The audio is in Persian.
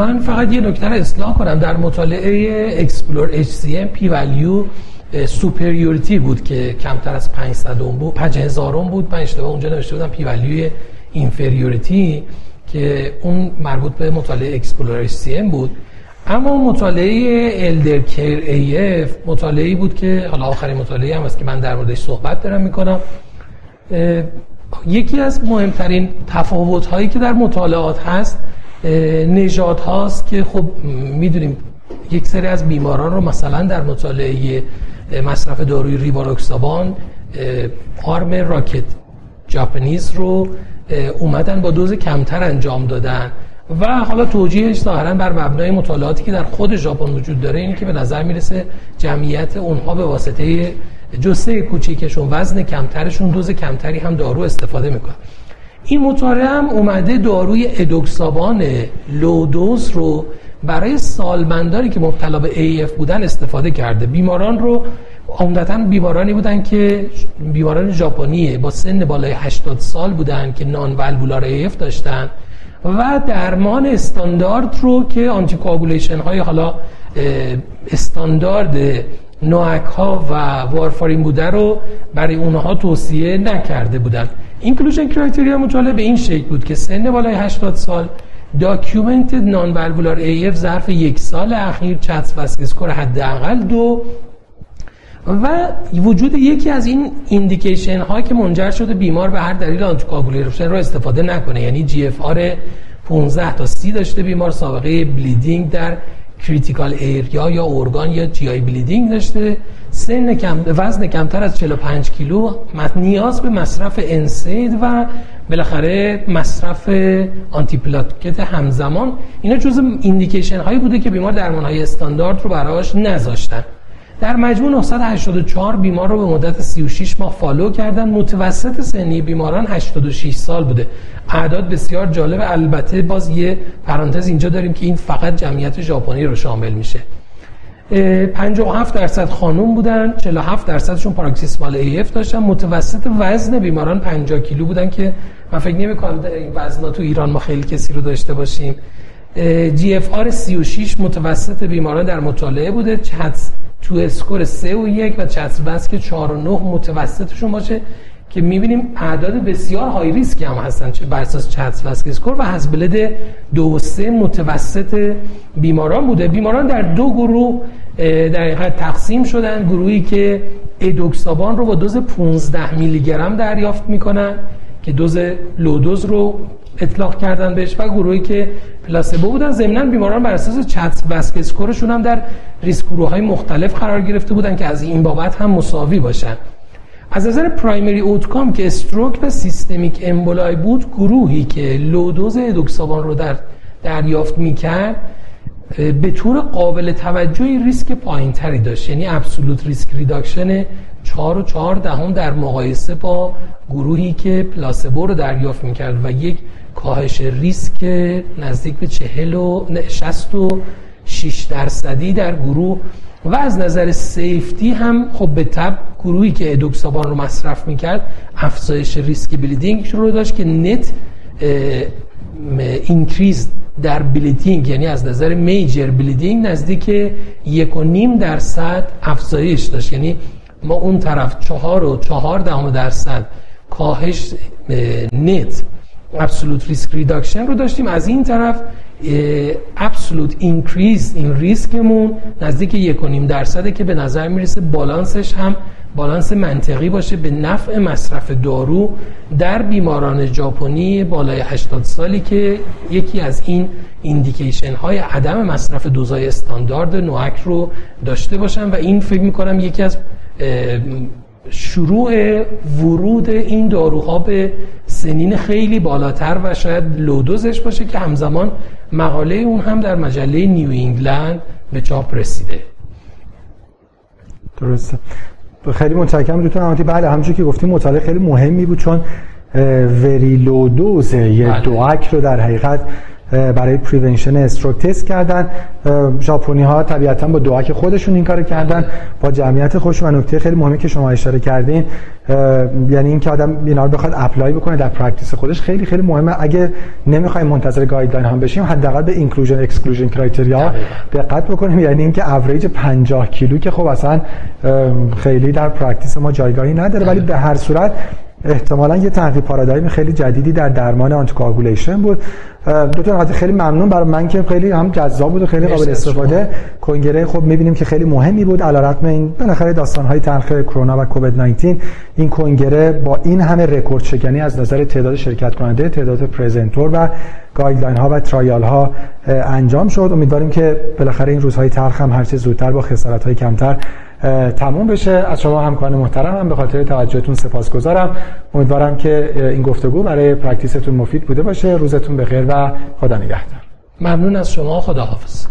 من فقط یه نکته اصلاح کنم. در مطالعه EXPLORER HCM P value superiority بود که کمتر از 500 بود 5000 بود. من اشتباه اونجا نوشته بودم P value inferiority که اون مربوط به مطالعه EXPLORER HCM بود. اما مطالعه ELDERCARE AF مطالعه بود که حالا آخرین مطالعه هم است که من در موردش صحبت دارم می‌کنم. یکی از مهمترین تفاوت هایی که در مطالعات هست نژاد هاست که خب می‌دونیم یک سری از بیماران رو مثلا در مطالعه مصرف داروی ریواروکسابان آرم راکت جاپنیز رو اومدن با دوز کمتر انجام دادن. و حالا توجیهش ظاهرا بر مبنای مطالعاتی که در خود ژاپن وجود داره اینه که به نظر می‌رسه جمعیت اونها به واسطه جسه کوچیکشون وزن کمترشون دوز کمتری هم دارو استفاده می‌کنن. این مطالعه هم اومده داروی ادوکسابان لودوز رو برای سالمندانی که مبتلا به AF بودن استفاده کرده. بیماران رو عمدتا بیمارانی بودن که بیماران ژاپنی با سن بالای 80 سال بودن که نان والوولار AF داشتن و درمان استاندارد رو که آنتی های حالا استاندارد نوعک ها و وارفارین بوده رو برای اونها توصیه نکرده بودن. inclusion criteria مطالعه به این شکل بود که سن بالای 80 سال documented non-valvular AF ظرف یک سال اخیر CHADS score حداقل دو. و وجود یکی از این indication ها که منجر شده بیمار به هر دلیل anticoagulation رو استفاده نکنه. یعنی GFR 15 تا 30 داشته بیمار سابقه bleeding در critical area یا organ یا GI bleeding داشته. سن کم وزن کمتر از 45 کیلو نیاز به مصرف NSAID و بالاخره مصرف آنتی پلاکت همزمان. اینا جزء indication هایی بوده که بیمار درمان های استاندارد رو براش نذاشتن. در مجموع 984 بیمار رو به مدت 36 ماه follow کردن. متوسط سنی بیماران 86 سال بوده. اعداد بسیار جالب. البته باز یه پرانتز اینجا داریم که این فقط جمعیت ژاپنی رو شامل میشه. 57 درصد خانوم بودن. 47 درصدشون paroxysmal AF داشتن. متوسط وزن بیماران 50 کیلو بودن که من فکر نمی کنم این وزنا تو ایران ما خیلی کسی رو داشته باشیم. GFR 36 متوسط بیماران در مطالعه بوده. two score 3 و 1 و CHADS-VASc که 4 و 9 متوسطشون باشه که می‌بینیم اعداد بسیار high risk ی هم هستن چه بر اساس CHADS-VASc score و HAS-BLED 2 و 3 متوسط بیماران بوده. بیماران در دو گروه در حقیقت تقسیم شدن. گروهی که ادوکسابان رو با دوز 15 میلی گرم دریافت می‌کنن. که دوز لودوز رو اطلاق کردن بهش و گروهی که پلاسبو بودن. ضمن بیماران بر اساس چت وسک اسکورشون هم در ریسک گروه های مختلف قرار گرفته بودن که از این بابت هم مساوی باشن. از نظر پرایمری اوتکام که استروک و سیستمیک امبولای بود گروهی که لودوز ادوکسابان رو در دریافت می‌کرد به طور قابل توجهی ریسک پایین تری داشت. یعنی absolute risk reduction 4 و 4 دهم در مقایسه با گروهی که placebo رو دریافت می‌کرد و یک کاهش ریسک نزدیک به 40 و 60 و 6 درصدی در گروه. و از نظر safety هم خب به تبع گروهی که edoxaban رو مصرف می‌کرد افزایش ریسک bleeding رو داشت که net increase در bleeding یعنی از نظر major bleeding نزدیک یک و نیم درصد افزایش داشت. یعنی ما اون طرف چهار و چهار دهم درصد کاهش net absolute risk reduction رو داشتیم. از این طرف absolute increase این ریسکمون نزدیک یک و نیم درصده که به نظر می‌رسه بالانسش هم بالانس منطقی باشه به نفع مصرف دارو در بیماران ژاپنی بالای 80 سالی که یکی از این ایندیکیشن های عدم مصرف دوزای استاندارد نوک رو داشته باشن و این فکر می‌کنم یکی از شروع ورود این داروها به سنین خیلی بالاتر و شاید لودوزش باشه که همزمان مقاله اون هم در مجله نیو انگلند به چاپ رسیده. درسته. خیلی متشکرم دکتر نعمتی بله همونجوری که گفتیم مطالعه خیلی مهمی بود چون very low dose یه بله. DOAC رو در حقیقت برای prevention stroke تست کردن. ژاپنی ها طبیعتا با DOAC خودشون این کارو کردن با جمعیت خودش و نکته خیلی مهمی که شما اشاره کردین یعنی اینکه آدم اینا رو بخواد apply بکنه در practice خودش خیلی خیلی مهمه. اگه نمی‌خوایم منتظر guideline هم بشیم حداقل به inclusion exclusion criteria دقت بکنیم. یعنی اینکه اوریج 50 کیلو که خب اصلا خیلی در practice ما جایگاهی نداره ولی به هر صورت احتمالا یه تحقیق paradigm خیلی جدیدی در درمان anticoagulation بود. دکتر خیلی ممنون برای من که خیلی هم جذاب بود و خیلی قابل استفاده. کنگره خب می‌بینیم که خیلی مهمی بود. علیرغم این بالاخره داستان های تلخ کرونا و کووید 19 این کنگره با این همه رکورد شکنی از نظر تعداد شرکت کننده تعداد presenter و guideline ها و trial ها انجام شد. امیدواریم که بالاخره این روزهای تلخ هم هرچه زودتر با خسارت های کمتر تموم بشه. از شما همکاران محترم هم به خاطر توجهتون سپاسگزارم. امیدوارم که این گفتگو برای practice تون مفید بوده باشه. روزتون بخیر و خدا نگهدار. ممنون از شما. خداحافظ.